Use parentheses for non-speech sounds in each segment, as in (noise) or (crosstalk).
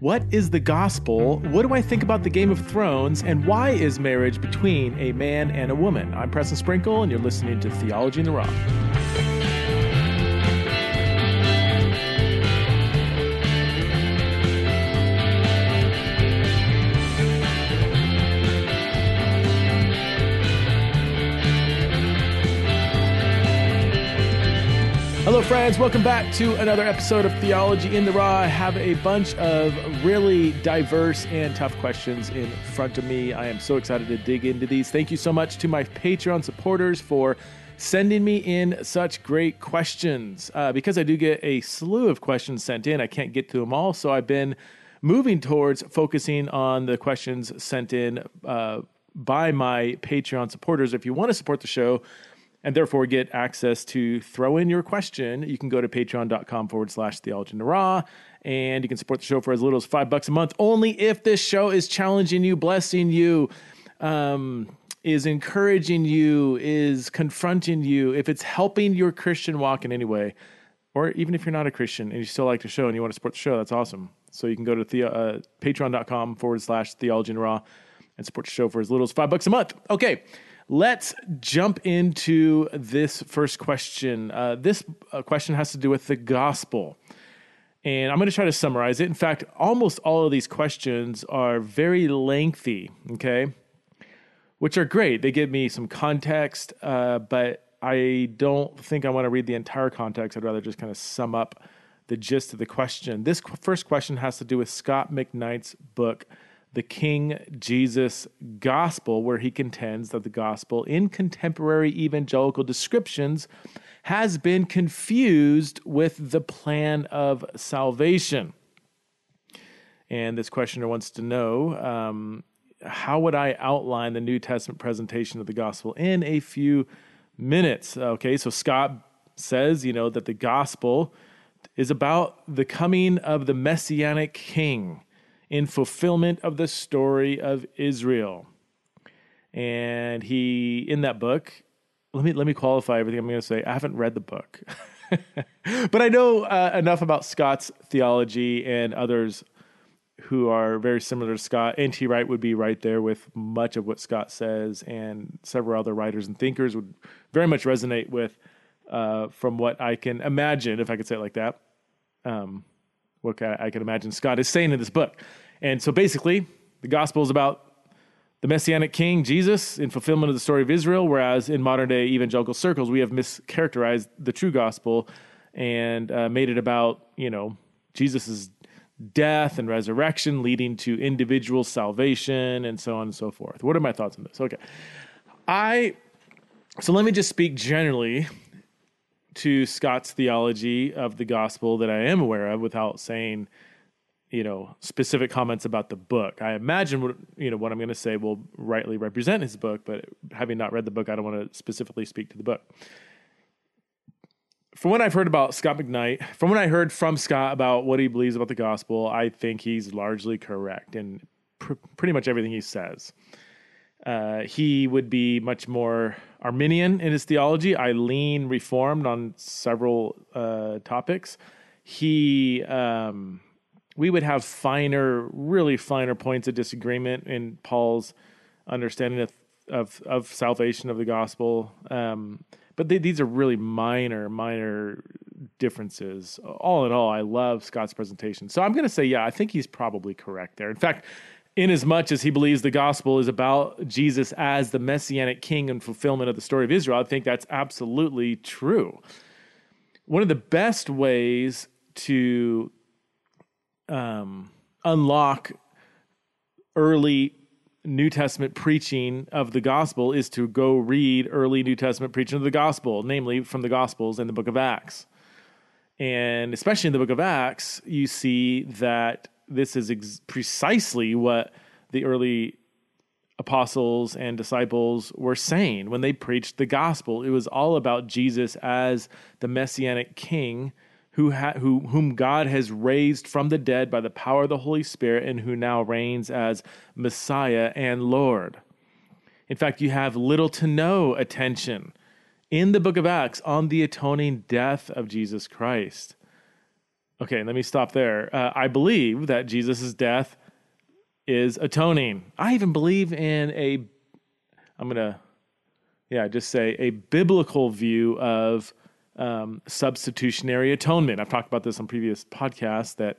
What is the gospel? What do I think about the Game of Thrones? And why is marriage between a man and a woman? I'm Preston Sprinkle, and you're listening to Theology in the Raw. Hello, friends. Welcome back to another episode of Theology in the Raw. I have a bunch of really diverse and tough questions in front of me. I am so excited to dig into these. Thank you so much to my Patreon supporters for sending me in such great questions. Uh, because I do get a slew of questions sent in, I can't get to them all. So I've been moving towards focusing on the questions sent in uh, by my Patreon supporters. If you want to support the show, and therefore get access to throw in your question, you can go to patreon.com forward slash theology in raw and you can support the show for as little as five bucks a month. Only if this show is challenging you, blessing you, um, is encouraging you, is confronting you, if it's helping your Christian walk in any way, or even if you're not a Christian and you still like the show and you want to support the show, that's awesome. So you can go to the, uh, patreon.com forward slash theology in raw and support the show for as little as five bucks a month. Okay. Let's jump into this first question. Uh, this uh, question has to do with the gospel. And I'm going to try to summarize it. In fact, almost all of these questions are very lengthy, okay? Which are great. They give me some context, uh, but I don't think I want to read the entire context. I'd rather just kind of sum up the gist of the question. This first question has to do with Scot McKnight's book, the King Jesus Gospel, where he contends that the gospel in contemporary evangelical descriptions has been confused with the plan of salvation. And this questioner wants to know um, how would I outline the New Testament presentation of the gospel in a few minutes? Okay, so Scot says, you know, that the gospel is about the coming of the messianic king in fulfillment of the story of Israel. And he, in that book, let me let me qualify everything I'm going to say. I haven't read the book, (laughs) but I know uh, enough about Scot's theology and others who are very similar to Scot. N.T. Wright would be right there with much of what Scot says, and several other writers and thinkers would very much resonate with, uh, from what I can imagine, if I could say it like that. Um, what I can imagine Scot is saying in this book. And so basically, the gospel is about the messianic king, Jesus, in fulfillment of the story of Israel, whereas in modern day evangelical circles, we have mischaracterized the true gospel and uh, made it about, you know, Jesus' death and resurrection leading to individual salvation and so on and so forth. What are my thoughts on this? Okay. I, so let me just speak generally to Scot's theology of the gospel that I am aware of without saying, you know, specific comments about the book. I imagine what you know what I'm going to say will rightly represent his book, but having not read the book, I don't want to specifically speak to the book. From what I've heard about Scot McKnight, from what I heard from Scot about what he believes about the gospel, I think he's largely correct in pr- pretty much everything he says. Uh, he would be much more Arminian in his theology. I lean Reformed on several uh, topics. He, um, we would have finer, really finer points of disagreement in Paul's understanding of of, of salvation of the gospel. Um, but they, these are really minor, minor differences. All in all, I love Scot's presentation. So I'm going to say, yeah, I think he's probably correct there. In fact, in as much as he believes the gospel is about Jesus as the messianic king and fulfillment of the story of Israel, I think that's absolutely true. One of the best ways to um, unlock early New Testament preaching of the gospel is to go read early New Testament preaching of the gospel, namely from the Gospels and the book of Acts. And especially in the book of Acts, you see that this is ex- precisely what the early apostles and disciples were saying when they preached the gospel. It was all about Jesus as the messianic king who, ha- who whom God has raised from the dead by the power of the Holy Spirit and who now reigns as Messiah and Lord. In fact, you have little to no attention in the book of Acts on the atoning death of Jesus Christ Okay, let me stop there. Uh, I believe that Jesus' death is atoning. I even believe in a, I'm going to, yeah, just say a biblical view of um, substitutionary atonement. I've talked about this on previous podcasts that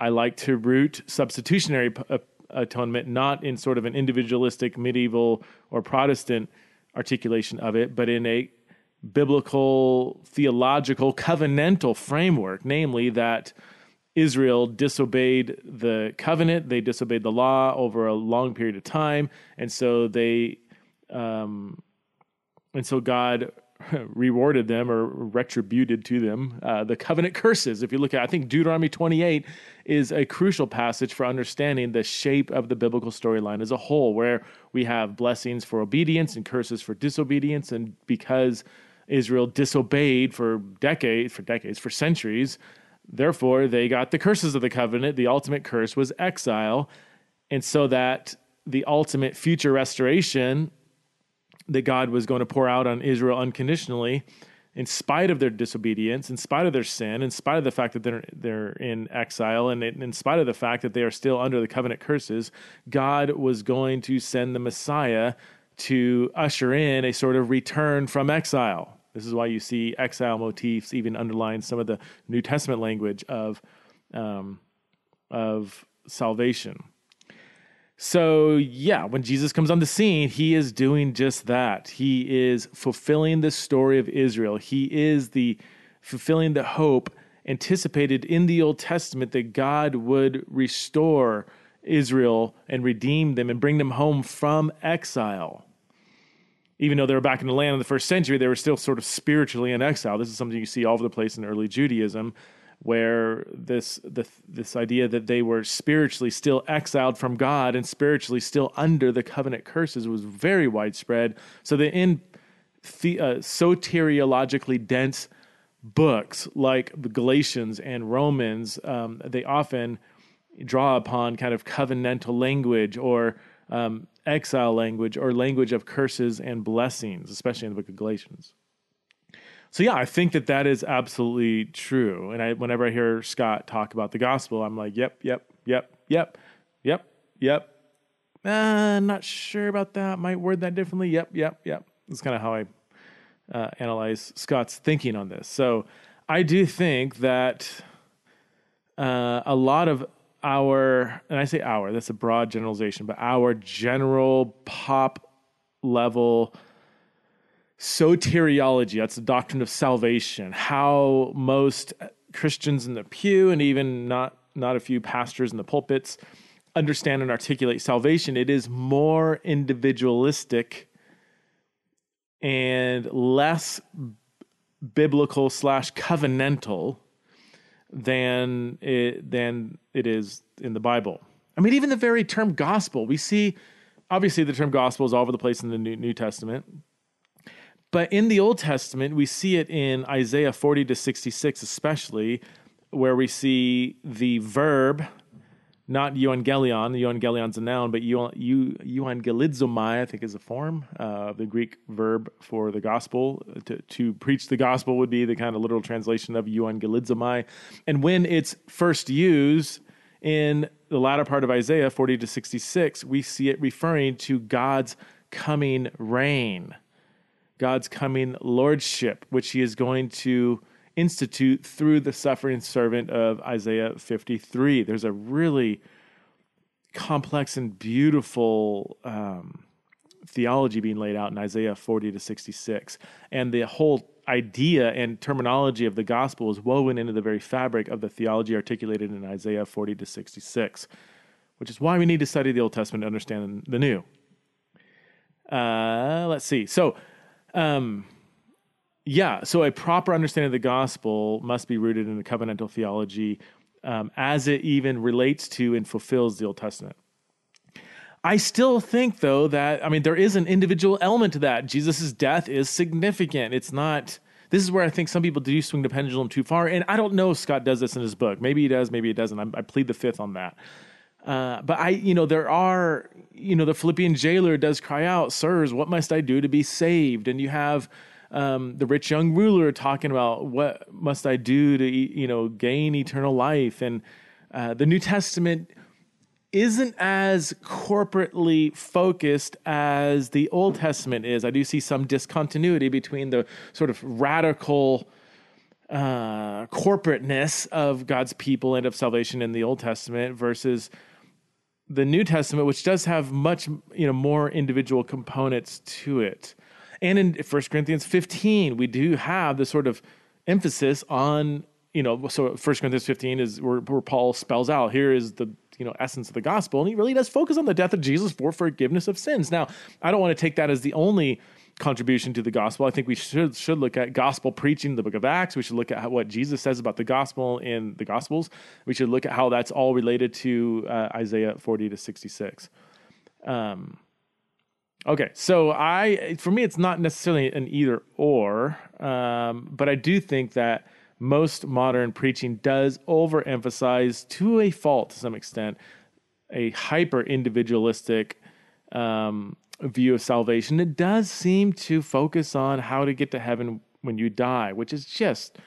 I like to root substitutionary uh, atonement not in sort of an individualistic medieval or Protestant articulation of it, but in a biblical, theological, covenantal framework, namely that Israel disobeyed the covenant, they disobeyed the law over a long period of time, and so they, um, and so God (laughs) rewarded them or retributed to them uh, the covenant curses. If you look at, I think Deuteronomy 28 is a crucial passage for understanding the shape of the biblical storyline as a whole, where we have blessings for obedience and curses for disobedience, and because Israel disobeyed for decades, for decades, for centuries. Therefore, they got the curses of the covenant. The ultimate curse was exile. And so that the ultimate future restoration that God was going to pour out on Israel unconditionally, in spite of their disobedience, in spite of their sin, in spite of the fact that they're they're in exile, and in spite of the fact that they are still under the covenant curses, God was going to send the Messiah to usher in a sort of return from exile. This is why you see exile motifs even underline some of the New Testament language of um, of salvation. So, yeah, when Jesus comes on the scene, he is doing just that. He is fulfilling the story of Israel. He is the fulfilling the hope anticipated in the Old Testament that God would restore Israel and redeem them and bring them home from exile. Even though they were back in the land in the first century, they were still sort of spiritually in exile. This is something you see all over the place in early Judaism, where this the, this idea that they were spiritually still exiled from God and spiritually still under the covenant curses was very widespread. So that in the, uh, soteriologically dense books like the Galatians and Romans, um, they often draw upon kind of covenantal language or um, exile language or language of curses and blessings, especially in the book of Galatians. So yeah, I think that that is absolutely true. And I, whenever I hear Scot talk about the gospel, I'm like, yep, yep, yep, yep, yep, yep. Uh, not sure about that. Might word that differently. Yep, yep, yep. That's kind of how I uh, analyze Scot's thinking on this. So I do think that uh, a lot of our, and I say our, that's a broad generalization, but our general pop level soteriology, that's the doctrine of salvation, how most Christians in the pew and even not, not a few pastors in the pulpits understand and articulate salvation, it is more individualistic and less biblical slash covenantal than it, than it is in the Bible. I mean, even the very term gospel, we see obviously the term gospel is all over the place in the New, New Testament. But in the Old Testament, we see it in Isaiah 40 to 66, especially, where we see the verb not euangelion. Euangelion's a noun, but euangelizomai, I think, is a form. Uh, the Greek verb for the gospel. To, to preach the gospel would be the kind of literal translation of euangelizomai. And when it's first used in the latter part of Isaiah 40 to 66, we see it referring to God's coming reign, God's coming lordship, which he is going to institute through the suffering servant of Isaiah 53. There's a really complex and beautiful um, theology being laid out in Isaiah 40 to 66. And the whole idea and terminology of the gospel is woven into the very fabric of the theology articulated in Isaiah 40 to 66, which is why we need to study the Old Testament to understand the New. Uh, let's see. So, um, yeah, so a proper understanding of the gospel must be rooted in the covenantal theology um, as it even relates to and fulfills the Old Testament. I still think, though, that, I mean, there is an individual element to that. Jesus' death is significant. It's not, this is where I think some people do swing the pendulum too far. And I don't know if Scot does this in his book. Maybe he does, maybe he doesn't. I, I plead the fifth on that. Uh, but I, you know, there are, you know, the Philippian jailer does cry out, Sirs, what must I do to be saved? And you have, um, the rich young ruler talking about what must I do to you know gain eternal life, and uh, the New Testament isn't as corporately focused as the Old Testament is. I do see some discontinuity between the sort of radical uh, corporateness of God's people and of salvation in the Old Testament versus the New Testament, which does have much you know more individual components to it. And in 1 Corinthians 15, we do have the sort of emphasis on you know, so 1 Corinthians 15 is where, where Paul spells out here is the you know essence of the gospel and he really does focus on the death of jesus for forgiveness of sins now i don't want to take that as the only contribution to the gospel. I think we should should look at gospel preaching the book of acts. We should look at how, what jesus says about the gospel in the gospels. We should look at how that's all related to uh, isaiah 40 to 66 um, okay so i for me it's not necessarily an either or um, but i do think that most modern preaching does overemphasize, to a fault to some extent, a hyper individualistic um, view of salvation. It does seem to focus on how to get to heaven when you die, which is just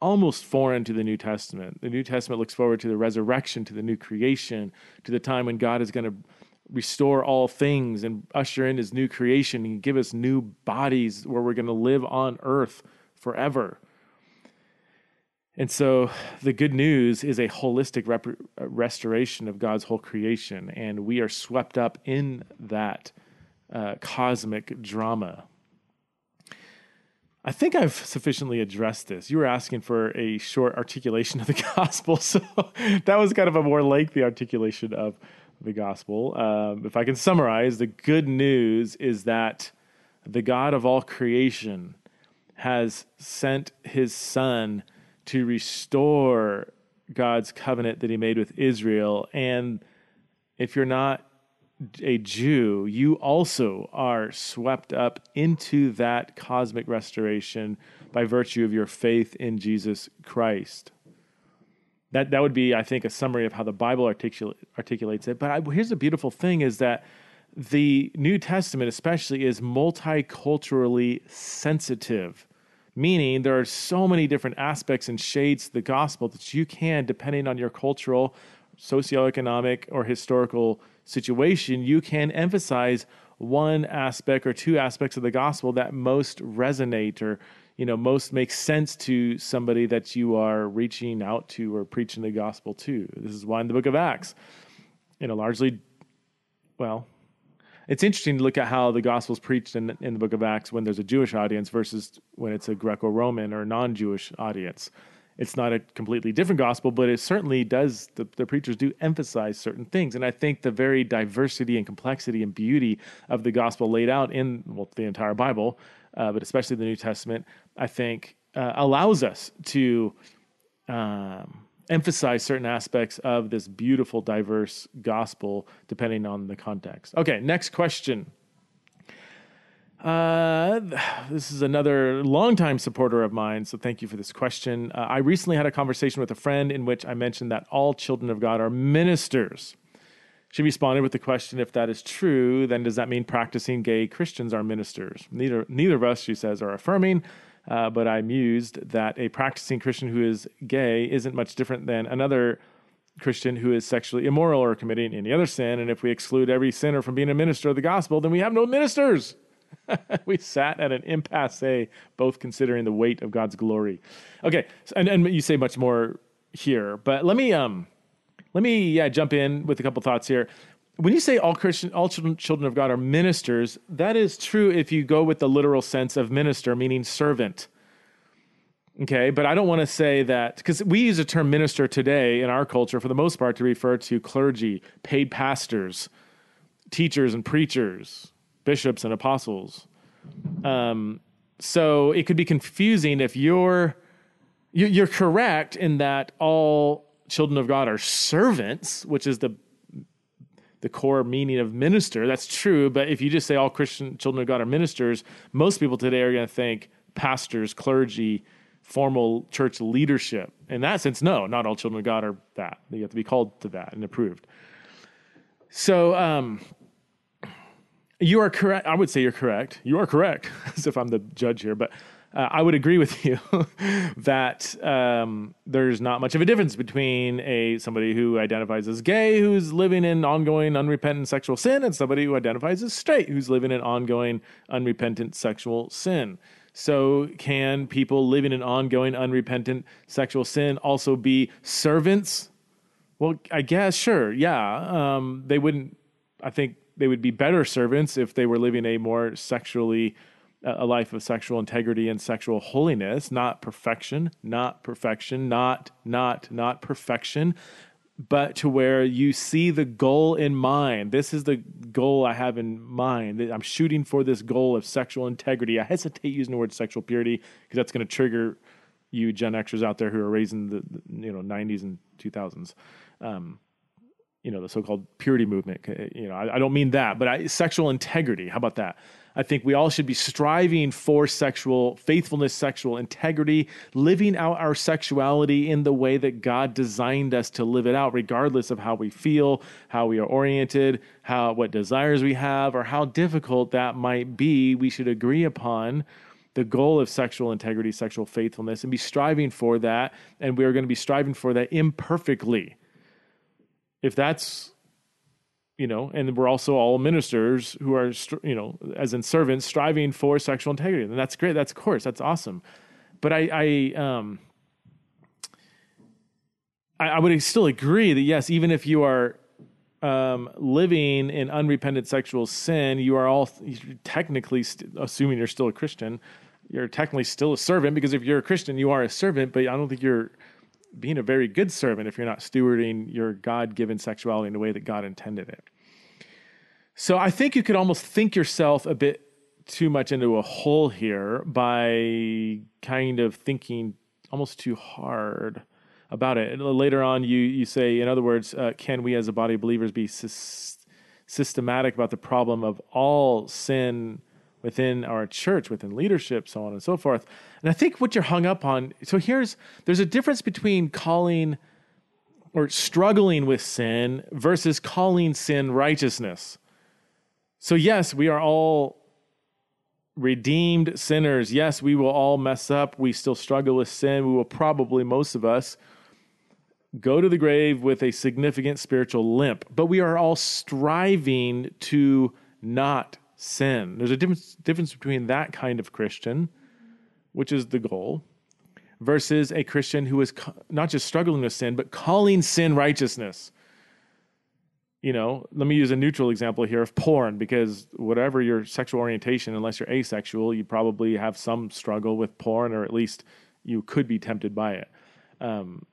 almost foreign to the New Testament. The New Testament looks forward to the resurrection, to the new creation, to the time when God is going to restore all things and usher in his new creation and give us new bodies where we're going to live on earth forever. And so the good news is a holistic rep- restoration of God's whole creation, and we are swept up in that uh, cosmic drama. I think I've sufficiently addressed this. You were asking for a short articulation of the (laughs) gospel, so (laughs) that was kind of a more lengthy articulation of the gospel. Um, if I can summarize, the good news is that the God of all creation has sent his son to restore God's covenant that he made with Israel. And if you're not a Jew, you also are swept up into that cosmic restoration by virtue of your faith in Jesus Christ. That, that would be, I think, a summary of how the Bible articula- articulates it. But I, here's the beautiful thing is that the New Testament, especially, is multiculturally sensitive meaning there are so many different aspects and shades to the gospel that you can, depending on your cultural, socioeconomic, or historical situation, you can emphasize one aspect or two aspects of the gospel that most resonate or you know most make sense to somebody that you are reaching out to or preaching the gospel to. This is why in the book of acts you know largely well it's interesting to look at how the gospel is preached in, in the book of Acts when there's a Jewish audience versus when it's a Greco Roman or non Jewish audience. It's not a completely different gospel, but it certainly does, the, the preachers do emphasize certain things. And I think the very diversity and complexity and beauty of the gospel laid out in well, the entire Bible, uh, but especially the New Testament, I think uh, allows us to. Um, emphasize certain aspects of this beautiful, diverse gospel depending on the context. Okay, next question. Uh, this is another longtime supporter of mine, so thank you for this question. Uh, I recently had a conversation with a friend in which I mentioned that all children of God are ministers. She responded with the question if that is true, then does that mean practicing gay Christians are ministers? Neither, neither of us, she says, are affirming. Uh, but I mused that a practicing Christian who is gay isn't much different than another Christian who is sexually immoral or committing any other sin. And if we exclude every sinner from being a minister of the gospel, then we have no ministers. (laughs) we sat at an impasse, both considering the weight of God's glory. Okay, and, and you say much more here, but let me um, let me yeah jump in with a couple thoughts here when you say all Christian, all children, children of God are ministers, that is true if you go with the literal sense of minister, meaning servant. Okay, but I don't want to say that because we use the term minister today in our culture for the most part to refer to clergy, paid pastors, teachers and preachers, bishops and apostles. Um, so it could be confusing if you're you're correct in that all children of God are servants, which is the the core meaning of minister. That's true, but if you just say all Christian children of God are ministers, most people today are going to think pastors, clergy, formal church leadership. In that sense, no, not all children of God are that. You have to be called to that and approved. So, um, You are correct. I would say you're correct. You are correct, (laughs) as if I'm the judge here. But uh, I would agree with (laughs) you that um, there's not much of a difference between a somebody who identifies as gay who's living in ongoing unrepentant sexual sin and somebody who identifies as straight who's living in ongoing unrepentant sexual sin. So, can people living in ongoing unrepentant sexual sin also be servants? Well, I guess sure, yeah. Um, they wouldn't. I think they would be better servants if they were living a more sexually a life of sexual integrity and sexual holiness, not perfection, not perfection, not, not, not perfection, but to where you see the goal in mind. This is the goal I have in mind. I'm shooting for this goal of sexual integrity. I hesitate using the word sexual purity because that's going to trigger you Gen Xers out there who are raising in the, you know 90s and 2000s. Um, you know the so-called purity movement. Eh, you know, I, I don't mean that, but I, sexual integrity. How about that? I think we all should be striving for sexual faithfulness, sexual integrity, living out our sexuality in the way that God designed us to live it out, regardless of how we feel, how we are oriented, how what desires we have, or how difficult that might be. We should agree upon the goal of sexual integrity, sexual faithfulness, and be striving for that. And we are going to be striving for that imperfectly. If that's you know, and we're also all ministers who are, you know, as in servants, striving for sexual integrity, and that's great. That's of course, that's awesome. But I, I, um, I, I would still agree that yes, even if you are um, living in unrepentant sexual sin, you are all technically, st- assuming you're still a Christian, you're technically still a servant because if you're a Christian, you are a servant. But I don't think you're being a very good servant if you're not stewarding your God given sexuality in the way that God intended it. So I think you could almost think yourself a bit too much into a hole here by kind of thinking almost too hard about it. And later on, you you say, in other words, uh, can we as a body of believers be sy- systematic about the problem of all sin within our church, within leadership, so on and so forth? And I think what you're hung up on. So here's there's a difference between calling or struggling with sin versus calling sin righteousness. So yes, we are all redeemed sinners. Yes, we will all mess up. We still struggle with sin. We will probably most of us go to the grave with a significant spiritual limp, but we are all striving to not sin. There's a difference, difference between that kind of Christian, which is the goal, versus a Christian who is not just struggling with sin, but calling sin righteousness. You know, let me use a neutral example here of porn, because whatever your sexual orientation, unless you're asexual, you probably have some struggle with porn, or at least you could be tempted by it. Um,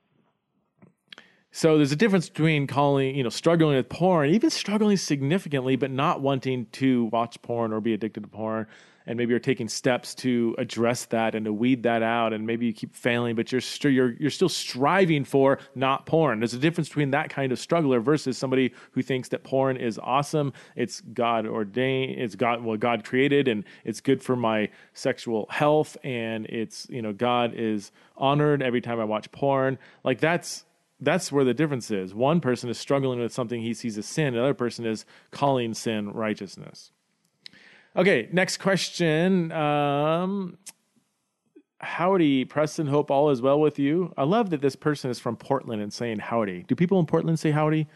so there's a difference between calling, you know, struggling with porn, even struggling significantly, but not wanting to watch porn or be addicted to porn. And maybe you're taking steps to address that and to weed that out. And maybe you keep failing, but you're st- you're you're still striving for not porn. There's a difference between that kind of struggler versus somebody who thinks that porn is awesome. It's God ordained. It's God well God created, and it's good for my sexual health. And it's you know God is honored every time I watch porn. Like that's that's where the difference is. One person is struggling with something he sees as sin, another person is calling sin righteousness. Okay, next question. Um, howdy, Preston. Hope all is well with you. I love that this person is from Portland and saying howdy. Do people in Portland say howdy?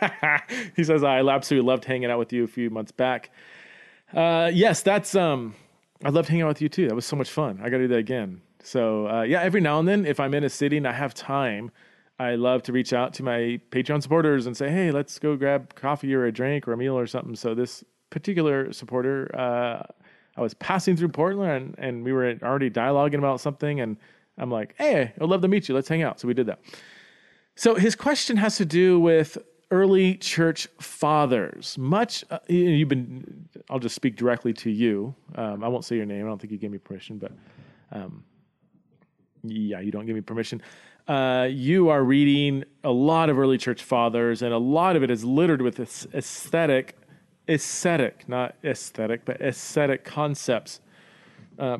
(laughs) he says, I absolutely loved hanging out with you a few months back. Uh, yes, that's, um, I loved hanging out with you too. That was so much fun. I got to do that again. So, uh, yeah, every now and then, if I'm in a city and I have time, I love to reach out to my Patreon supporters and say, hey, let's go grab coffee or a drink or a meal or something. So this particular supporter, uh, I was passing through Portland and, and we were already dialoguing about something. And I'm like, hey, I'd love to meet you. Let's hang out. So we did that. So his question has to do with early church fathers. Much uh, you've been, I'll just speak directly to you. Um, I won't say your name. I don't think you gave me permission, but um, yeah, you don't give me permission uh, you are reading a lot of early church fathers, and a lot of it is littered with this aesthetic, aesthetic, not aesthetic, but ascetic concepts. Uh,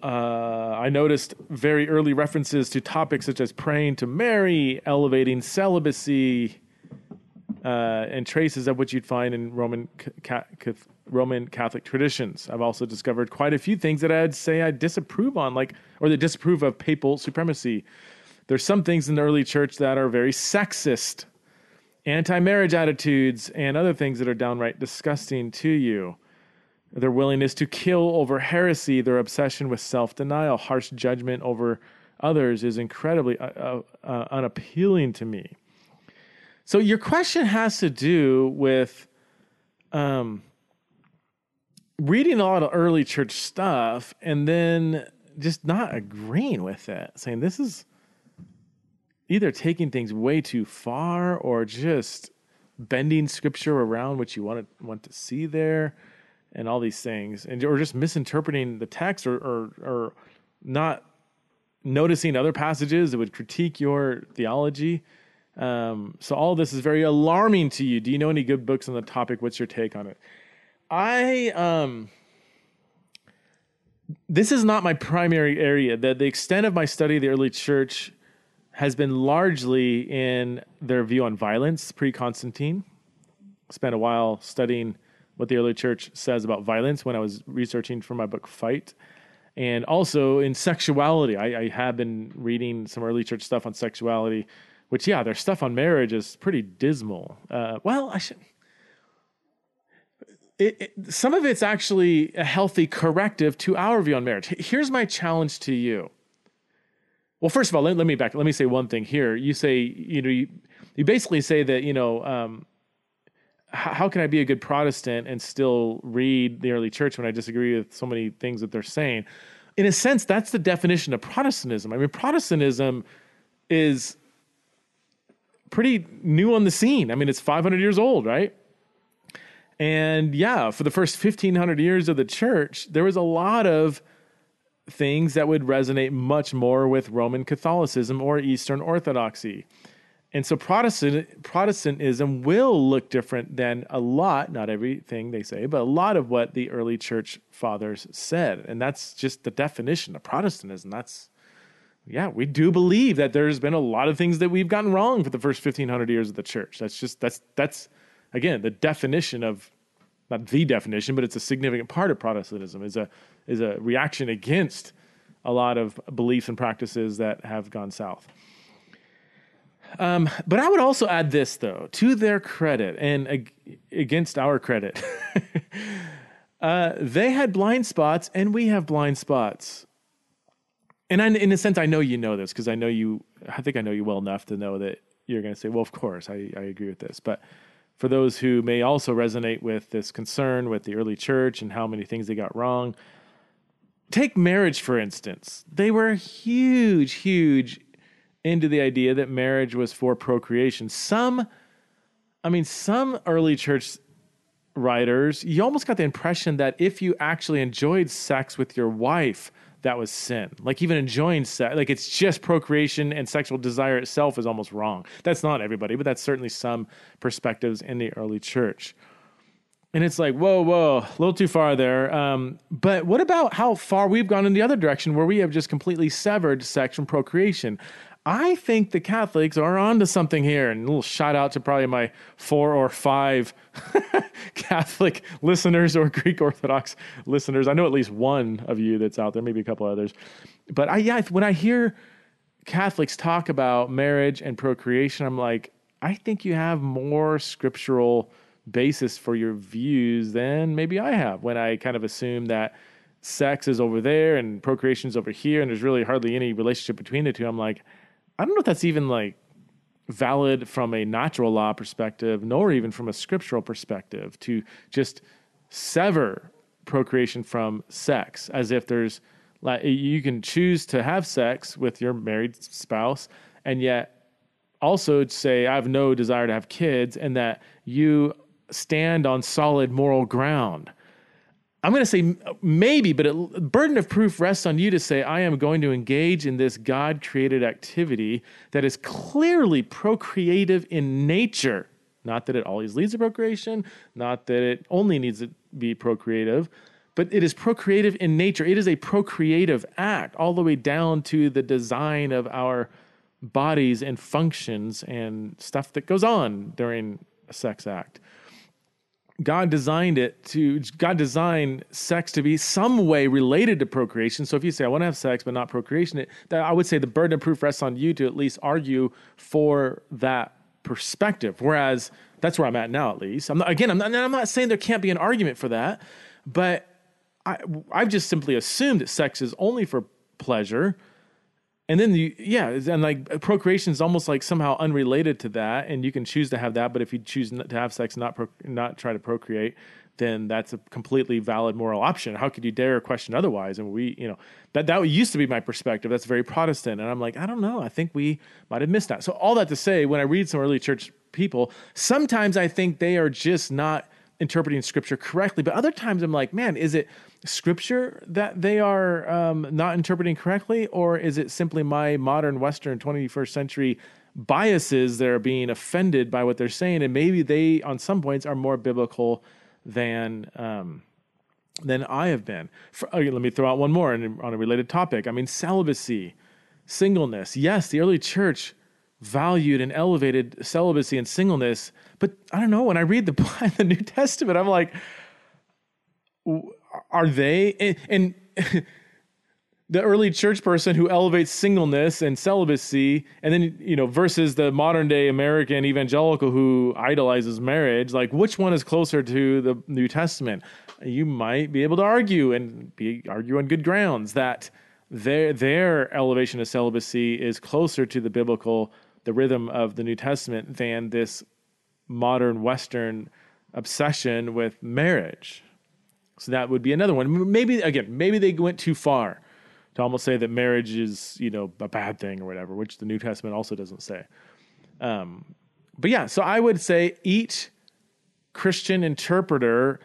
uh, I noticed very early references to topics such as praying to Mary, elevating celibacy, uh, and traces of what you'd find in Roman ca- ca- Roman Catholic traditions. I've also discovered quite a few things that I'd say I disapprove on, like or that disapprove of papal supremacy. There's some things in the early church that are very sexist, anti-marriage attitudes, and other things that are downright disgusting to you. Their willingness to kill over heresy, their obsession with self-denial, harsh judgment over others is incredibly uh, uh, uh unappealing to me. So your question has to do with um, reading a lot of early church stuff and then just not agreeing with it, saying this is either taking things way too far or just bending scripture around what you want to want to see there and all these things and or just misinterpreting the text or or, or not noticing other passages that would critique your theology um, so all this is very alarming to you do you know any good books on the topic what's your take on it I um this is not my primary area. The the extent of my study of the early church has been largely in their view on violence pre Constantine. Spent a while studying what the early church says about violence when I was researching for my book Fight. And also in sexuality. I, I have been reading some early church stuff on sexuality, which, yeah, their stuff on marriage is pretty dismal. Uh, well, I should it, it, some of it's actually a healthy corrective to our view on marriage. Here's my challenge to you. Well, first of all, let, let me back. Let me say one thing here. You say, you know, you, you basically say that, you know, um, how, how can I be a good Protestant and still read the early church when I disagree with so many things that they're saying? In a sense, that's the definition of Protestantism. I mean, Protestantism is pretty new on the scene. I mean, it's 500 years old, right? And yeah, for the first 1500 years of the church, there was a lot of things that would resonate much more with Roman Catholicism or Eastern Orthodoxy. And so Protestant Protestantism will look different than a lot, not everything they say, but a lot of what the early church fathers said. And that's just the definition of Protestantism. That's yeah, we do believe that there's been a lot of things that we've gotten wrong for the first 1500 years of the church. That's just that's that's again, the definition of not the definition, but it's a significant part of Protestantism is a is a reaction against a lot of beliefs and practices that have gone south. Um, but I would also add this though, to their credit and ag- against our credit, (laughs) uh, they had blind spots and we have blind spots. And I, in a sense, I know you know this because I know you. I think I know you well enough to know that you're going to say, "Well, of course, I, I agree with this." But for those who may also resonate with this concern with the early church and how many things they got wrong. Take marriage, for instance. They were huge, huge into the idea that marriage was for procreation. Some, I mean, some early church writers, you almost got the impression that if you actually enjoyed sex with your wife, that was sin. Like even enjoying sex, like it's just procreation and sexual desire itself is almost wrong. That's not everybody, but that's certainly some perspectives in the early church. And it's like, whoa, whoa, a little too far there. Um, but what about how far we've gone in the other direction where we have just completely severed sex from procreation? I think the Catholics are onto something here. And a little shout out to probably my four or five (laughs) Catholic listeners or Greek Orthodox listeners. I know at least one of you that's out there, maybe a couple others. But I, yeah, when I hear Catholics talk about marriage and procreation, I'm like, I think you have more scriptural basis for your views than maybe I have when I kind of assume that sex is over there and procreation is over here and there's really hardly any relationship between the two. I'm like, I don't know if that's even like valid from a natural law perspective, nor even from a scriptural perspective to just sever procreation from sex as if there's like you can choose to have sex with your married spouse and yet also say I have no desire to have kids and that you stand on solid moral ground I'm going to say uh, maybe, but a burden of proof rests on you to say, I am going to engage in this God created activity that is clearly procreative in nature. Not that it always leads to procreation, not that it only needs to be procreative, but it is procreative in nature. It is a procreative act, all the way down to the design of our bodies and functions and stuff that goes on during a sex act. God designed it to God designed sex to be some way related to procreation. So if you say I want to have sex but not procreation, it, that I would say the burden of proof rests on you to at least argue for that perspective. Whereas that's where I'm at now, at least. I'm not, again, I'm not, I'm not saying there can't be an argument for that, but I, I've just simply assumed that sex is only for pleasure and then the yeah and like procreation is almost like somehow unrelated to that and you can choose to have that but if you choose to have sex not pro, not try to procreate then that's a completely valid moral option. How could you dare question otherwise? And we you know that that used to be my perspective. That's very protestant. And i'm like i don't know. I think we might have missed that. So all that to say when i read some early church people sometimes i think they are just not interpreting scripture correctly but other times i'm like man is it scripture that they are um, not interpreting correctly, or is it simply my modern Western 21st century biases that are being offended by what they're saying? And maybe they, on some points, are more biblical than. Um, than I have been. For, okay, let me throw out one more on a related topic. I mean, celibacy, singleness. Yes, the early church valued and elevated celibacy and singleness, but I don't know. When I read the, (laughs) the New Testament, I'm like, are they and, and (laughs) the early church person who elevates singleness and celibacy and then you know versus the modern day american evangelical who idolizes marriage like which one is closer to the new testament you might be able to argue and be argue on good grounds that their their elevation of celibacy is closer to the biblical the rhythm of the new testament than this modern western obsession with marriage so that would be another one. Maybe again, maybe they went too far to almost say that marriage is you know a bad thing or whatever, which the New Testament also doesn't say. Um, but yeah, so I would say each Christian interpreter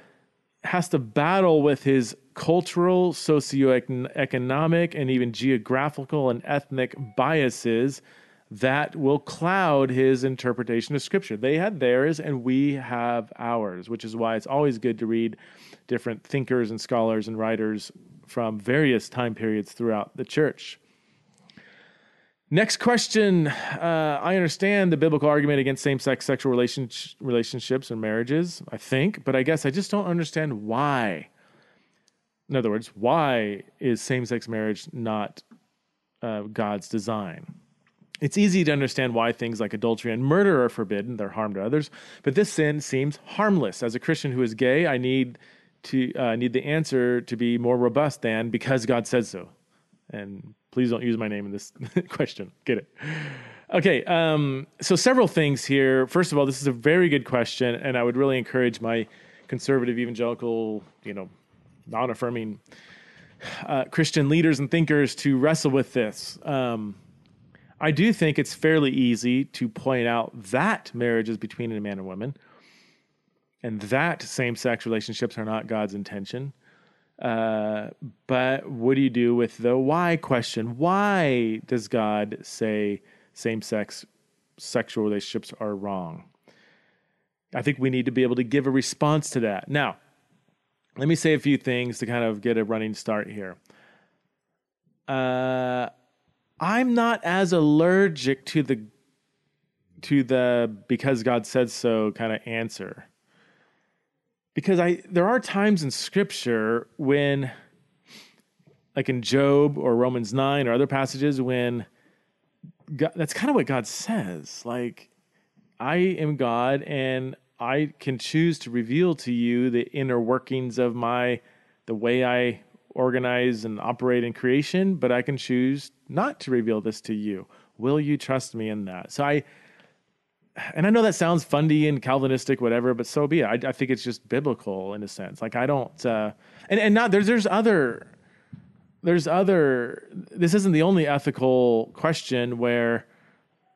has to battle with his cultural, socioeconomic, and even geographical and ethnic biases that will cloud his interpretation of Scripture. They had theirs, and we have ours, which is why it's always good to read different thinkers and scholars and writers from various time periods throughout the church. Next question. Uh, I understand the biblical argument against same sex sexual relationships and marriages, I think, but I guess I just don't understand why. In other words, why is same sex marriage not uh, God's design? It's easy to understand why things like adultery and murder are forbidden, they're harm to others, but this sin seems harmless. As a Christian who is gay, I need to uh, need the answer to be more robust than because God said so. And please don't use my name in this (laughs) question. Get it? Okay. Um, so several things here. First of all, this is a very good question, and I would really encourage my conservative evangelical, you know, non-affirming uh, Christian leaders and thinkers to wrestle with this. Um, I do think it's fairly easy to point out that marriage is between a man and woman and that same sex relationships are not God's intention. Uh, but what do you do with the why question? Why does God say same sex sexual relationships are wrong? I think we need to be able to give a response to that. Now, let me say a few things to kind of get a running start here. Uh, I'm not as allergic to the to the because God said so kind of answer. Because I there are times in scripture when like in Job or Romans 9 or other passages when God, that's kind of what God says. Like I am God and I can choose to reveal to you the inner workings of my the way I organize and operate in creation but I can choose not to reveal this to you will you trust me in that so I and I know that sounds fundy and Calvinistic, whatever, but so be it. I, I think it's just biblical in a sense. Like I don't, uh, and and not there's there's other there's other. This isn't the only ethical question where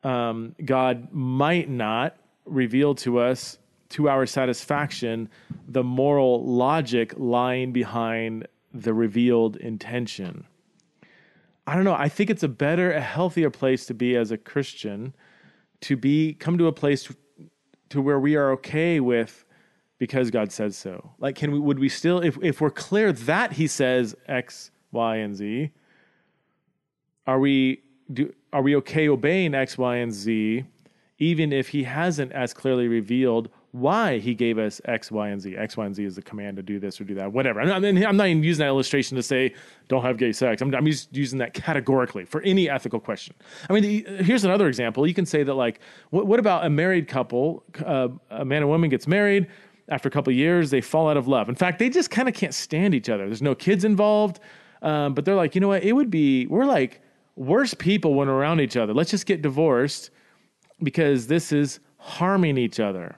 um, God might not reveal to us to our satisfaction the moral logic lying behind the revealed intention. I don't know. I think it's a better, a healthier place to be as a Christian to be come to a place to where we are okay with because God says so. Like, can we would we still if if we're clear that He says X, Y, and Z, are we do are we okay obeying X, Y, and Z, even if He hasn't as clearly revealed why he gave us X, Y, and Z. X, Y, and Z is the command to do this or do that, whatever. I mean, I'm not even using that illustration to say don't have gay sex. I'm, I'm just using that categorically for any ethical question. I mean, here's another example. You can say that like, what, what about a married couple? Uh, a man and woman gets married. After a couple years, they fall out of love. In fact, they just kind of can't stand each other. There's no kids involved, um, but they're like, you know what? It would be we're like worse people when we're around each other. Let's just get divorced because this is harming each other.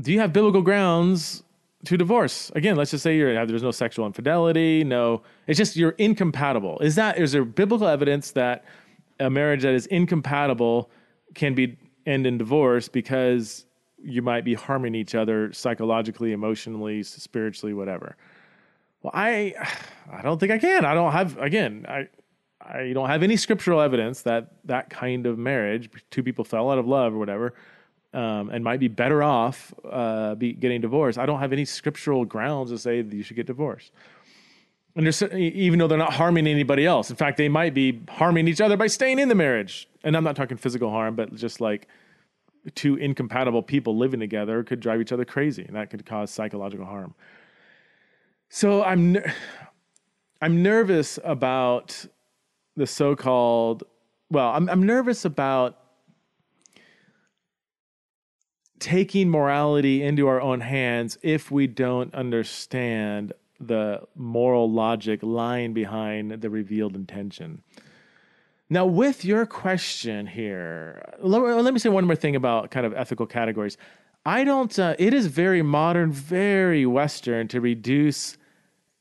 Do you have biblical grounds to divorce? Again, let's just say you're there's no sexual infidelity, no, it's just you're incompatible. Is that is there biblical evidence that a marriage that is incompatible can be end in divorce because you might be harming each other psychologically, emotionally, spiritually, whatever? Well, I I don't think I can. I don't have again, I I don't have any scriptural evidence that that kind of marriage, two people fell out of love or whatever, um, and might be better off uh, be getting divorced. I don't have any scriptural grounds to say that you should get divorced. And even though they're not harming anybody else, in fact, they might be harming each other by staying in the marriage. And I'm not talking physical harm, but just like two incompatible people living together could drive each other crazy, and that could cause psychological harm. So I'm, I'm nervous about the so-called well I'm, I'm nervous about taking morality into our own hands if we don't understand the moral logic lying behind the revealed intention now with your question here let, me say one more thing about kind of ethical categories i don't uh, it is very modern very western to reduce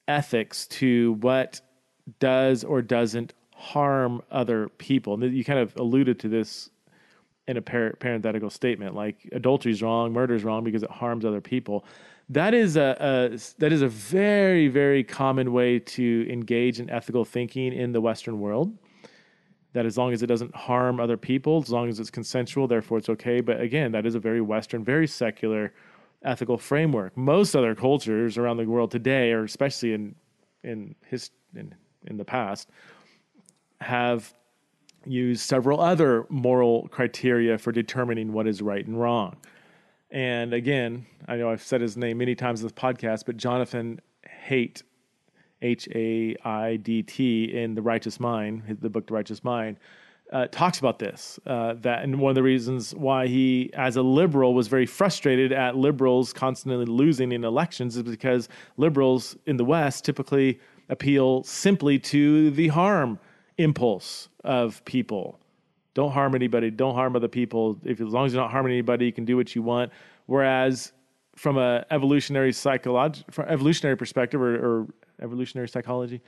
ethics to what does or doesn't harm other people. You kind of alluded to this in a par- parenthetical statement, like adultery is wrong, murder is wrong because it harms other people. That is a, a, that is a very very common way to engage in ethical thinking in the Western world. That as long as it doesn't harm other people, as long as it's consensual, therefore it's okay. But again, that is a very Western, very secular ethical framework. Most other cultures around the world today, or especially in in his in, in the past, have used several other moral criteria for determining what is right and wrong. And again, I know I've said his name many times in this podcast, but Jonathan Haidt, H A I D T, in The Righteous Mind, the book The Righteous Mind, uh, talks about this. Uh, that and one of the reasons why he, as a liberal, was very frustrated at liberals constantly losing in elections is because liberals in the West typically appeal simply to the harm impulse of people. Don't harm anybody. Don't harm other people. If as long as you're not harming anybody, you can do what you want. Whereas from a evolutionary psychology, from evolutionary perspective or, or evolutionary psychology,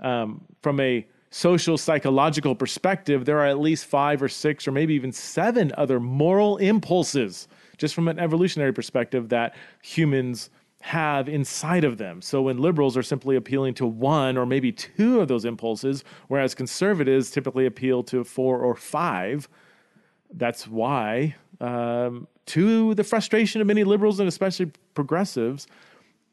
um, from a social psychological perspective, there are at least five or six or maybe even seven other moral impulses, just from an evolutionary perspective, that humans have inside of them. So when liberals are simply appealing to one or maybe two of those impulses, whereas conservatives typically appeal to four or five, that's why, um, to the frustration of many liberals and especially progressives,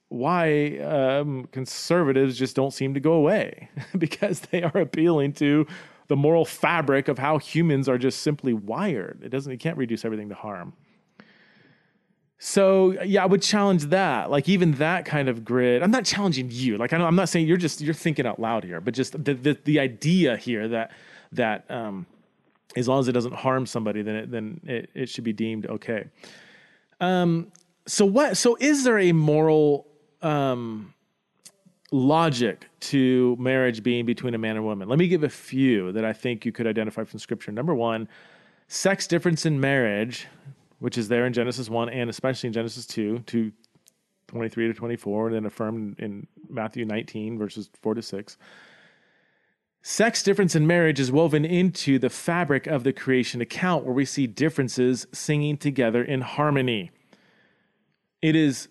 why um, conservatives just don't seem to go away (laughs) because they are appealing to the moral fabric of how humans are just simply wired. It doesn't, it can't reduce everything to harm. So yeah, I would challenge that. Like even that kind of grid. I'm not challenging you. Like I am not saying you're just you're thinking out loud here, but just the the, the idea here that that um, as long as it doesn't harm somebody, then it, then it, it should be deemed okay. Um, so what? So is there a moral um, logic to marriage being between a man and woman? Let me give a few that I think you could identify from Scripture. Number one, sex difference in marriage which is there in Genesis 1 and especially in Genesis 2, to 23 to 24, and then affirmed in Matthew 19, verses 4 to 6. Sex difference in marriage is woven into the fabric of the creation account where we see differences singing together in harmony. It is,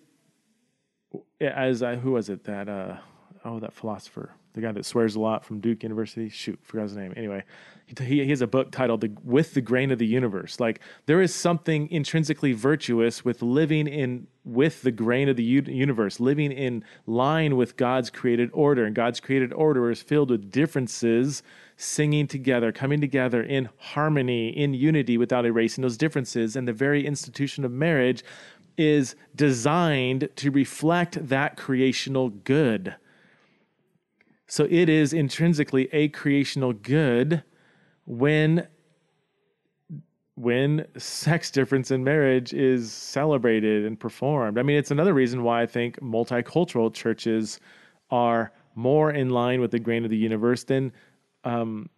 as I, who was it that, uh, oh, that philosopher, the guy that swears a lot from Duke University. Shoot, forgot his name. Anyway, he, he has a book titled the, "With the Grain of the Universe." Like there is something intrinsically virtuous with living in with the grain of the universe, living in line with God's created order. And God's created order is filled with differences, singing together, coming together in harmony, in unity, without erasing those differences. And the very institution of marriage is designed to reflect that creational good. So it is intrinsically a creational good when when sex difference in marriage is celebrated and performed. I mean, it's another reason why I think multicultural churches are more in line with the grain of the universe than um,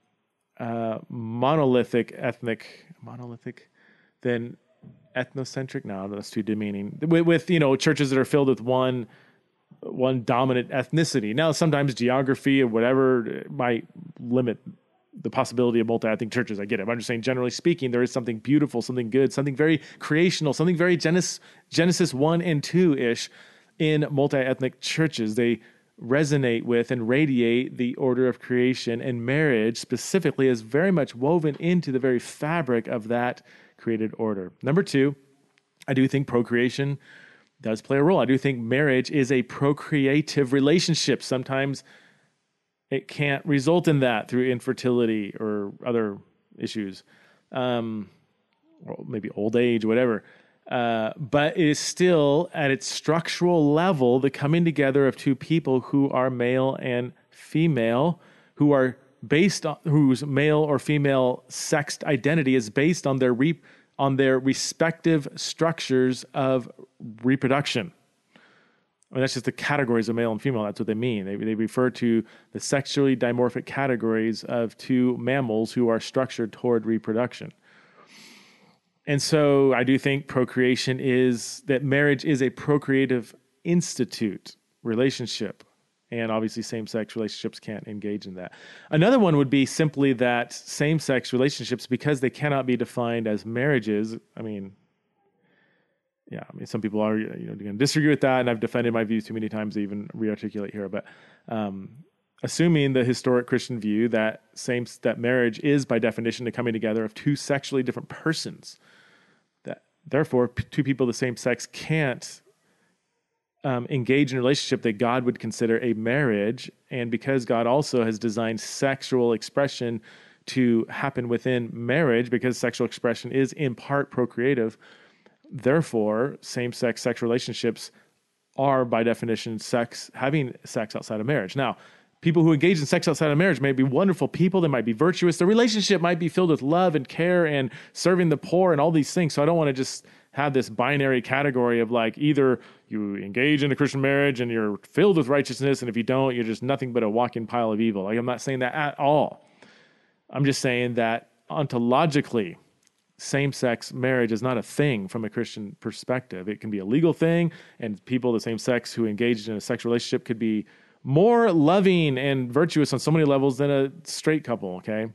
uh, monolithic ethnic monolithic than ethnocentric. No, that's too demeaning. With, with you know churches that are filled with one one dominant ethnicity. Now, sometimes geography or whatever might limit the possibility of multi-ethnic churches. I get it. I'm just saying, generally speaking, there is something beautiful, something good, something very creational, something very Genesis Genesis one and two ish in multi-ethnic churches. They resonate with and radiate the order of creation, and marriage specifically is very much woven into the very fabric of that created order. Number two, I do think procreation does play a role. I do think marriage is a procreative relationship. Sometimes it can't result in that through infertility or other issues, um, or maybe old age, whatever. Uh, but it is still at its structural level the coming together of two people who are male and female, who are based on whose male or female sexed identity is based on their re, on their respective structures of reproduction. I mean, that's just the categories of male and female. That's what they mean. They, they refer to the sexually dimorphic categories of two mammals who are structured toward reproduction. And so I do think procreation is that marriage is a procreative institute relationship. And obviously, same sex relationships can't engage in that. Another one would be simply that same sex relationships, because they cannot be defined as marriages, I mean, yeah, I mean, some people are you know going to disagree with that, and I've defended my views too many times to even rearticulate here. But um, assuming the historic Christian view that same that marriage is by definition the coming together of two sexually different persons, that therefore two people of the same sex can't um, engage in a relationship that God would consider a marriage, and because God also has designed sexual expression to happen within marriage, because sexual expression is in part procreative Therefore, same sex sex relationships are by definition sex having sex outside of marriage. Now, people who engage in sex outside of marriage may be wonderful people, they might be virtuous. The relationship might be filled with love and care and serving the poor and all these things. So I don't want to just have this binary category of like either you engage in a Christian marriage and you're filled with righteousness, and if you don't, you're just nothing but a walking pile of evil. Like I'm not saying that at all. I'm just saying that ontologically, same sex marriage is not a thing from a Christian perspective. It can be a legal thing, and people the same sex who engaged in a sexual relationship could be more loving and virtuous on so many levels than a straight couple, okay?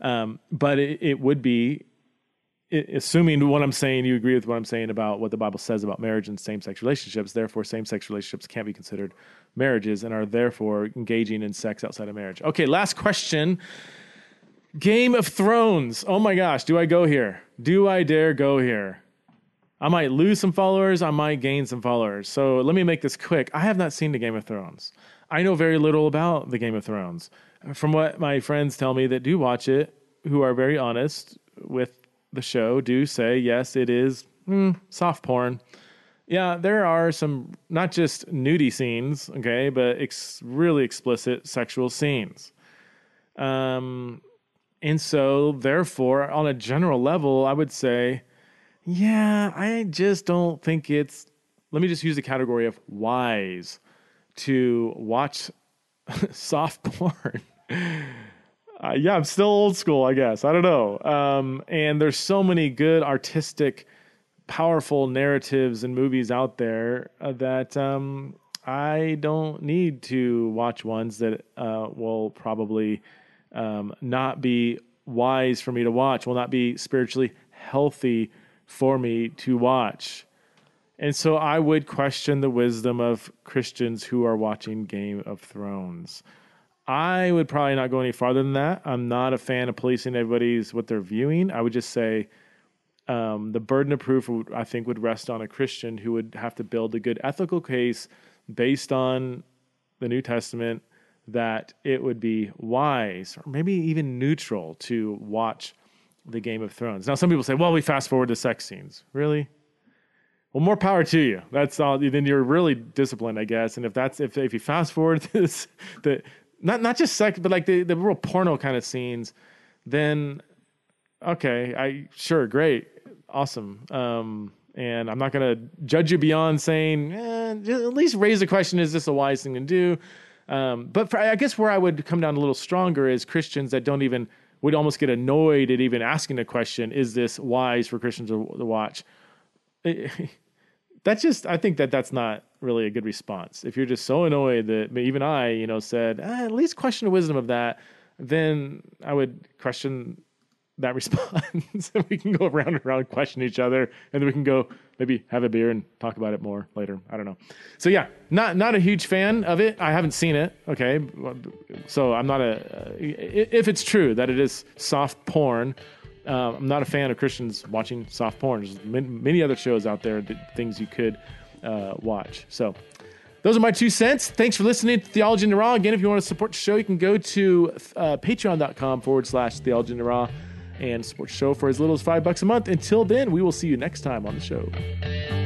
Um, but it, it, would be, it, assuming what I'm saying, you agree with what I'm saying about what the Bible says about marriage and same sex relationships, therefore, same sex relationships can't be considered marriages and are therefore engaging in sex outside of marriage. Okay, last question. Game of Thrones. Oh my gosh, do I go here? Do I dare go here? I might lose some followers, I might gain some followers. So let me make this quick. I have not seen the Game of Thrones. I know very little about the Game of Thrones. From what my friends tell me that do watch it, who are very honest with the show, do say, yes, it is mm, soft porn. Yeah, there are some not just nudie scenes, okay, but ex- really explicit sexual scenes. Um, and so, therefore, on a general level, I would say, yeah, I just don't think it's, let me just use the category of wise to watch (laughs) soft porn. Uh, yeah, I'm still old school, I guess. I don't know. Um, and there's so many good artistic, powerful narratives and movies out there uh, that um, I don't need to watch ones that uh, will probably um, not be wise for me to watch, will not be spiritually healthy for me to watch. And so I would question the wisdom of Christians who are watching Game of Thrones. I would probably not go any farther than that. I'm not a fan of policing everybody's what they're viewing. I would just say um, the burden of proof, I think, would rest on a Christian who would have to build a good ethical case based on the New Testament that it would be wise or maybe even neutral to watch the Game of Thrones. Now, some people say, well, we fast forward the sex scenes. Really? Well, more power to you. That's all. Then you're really disciplined, I guess. And if that's if if you fast forward (laughs) this, the not not just sex, but like the the real porno kind of scenes, then okay, I sure great, awesome. Um, and I'm not going to judge you beyond saying, eh, at least raise the question: Is this a wise thing to do? Um, but for, I guess where I would come down a little stronger is Christians that don't even would almost get annoyed at even asking the question: Is this wise for Christians to, to watch? (laughs) that's just I think that that's not really a good response. If you're just so annoyed that even I, you know, said eh, at least question the wisdom of that, then I would question that response. and (laughs) we can go around and around, question each other, and then we can go maybe have a beer and talk about it more later. I don't know. So yeah, not not a huge fan of it. I haven't seen it. Okay, so I'm not a. Uh, if it's true that it is soft porn, uh, I'm not a fan of Christians watching soft porn. There's many other shows out there, that things you could uh, watch. So those are my two cents. Thanks for listening to Theology in the Raw. Again, if you want to support the show, you can go to uh, patreon.com forward slash Theology in the Raw and support the show for as little as five bucks a month. Until then, we will see you next time on the show.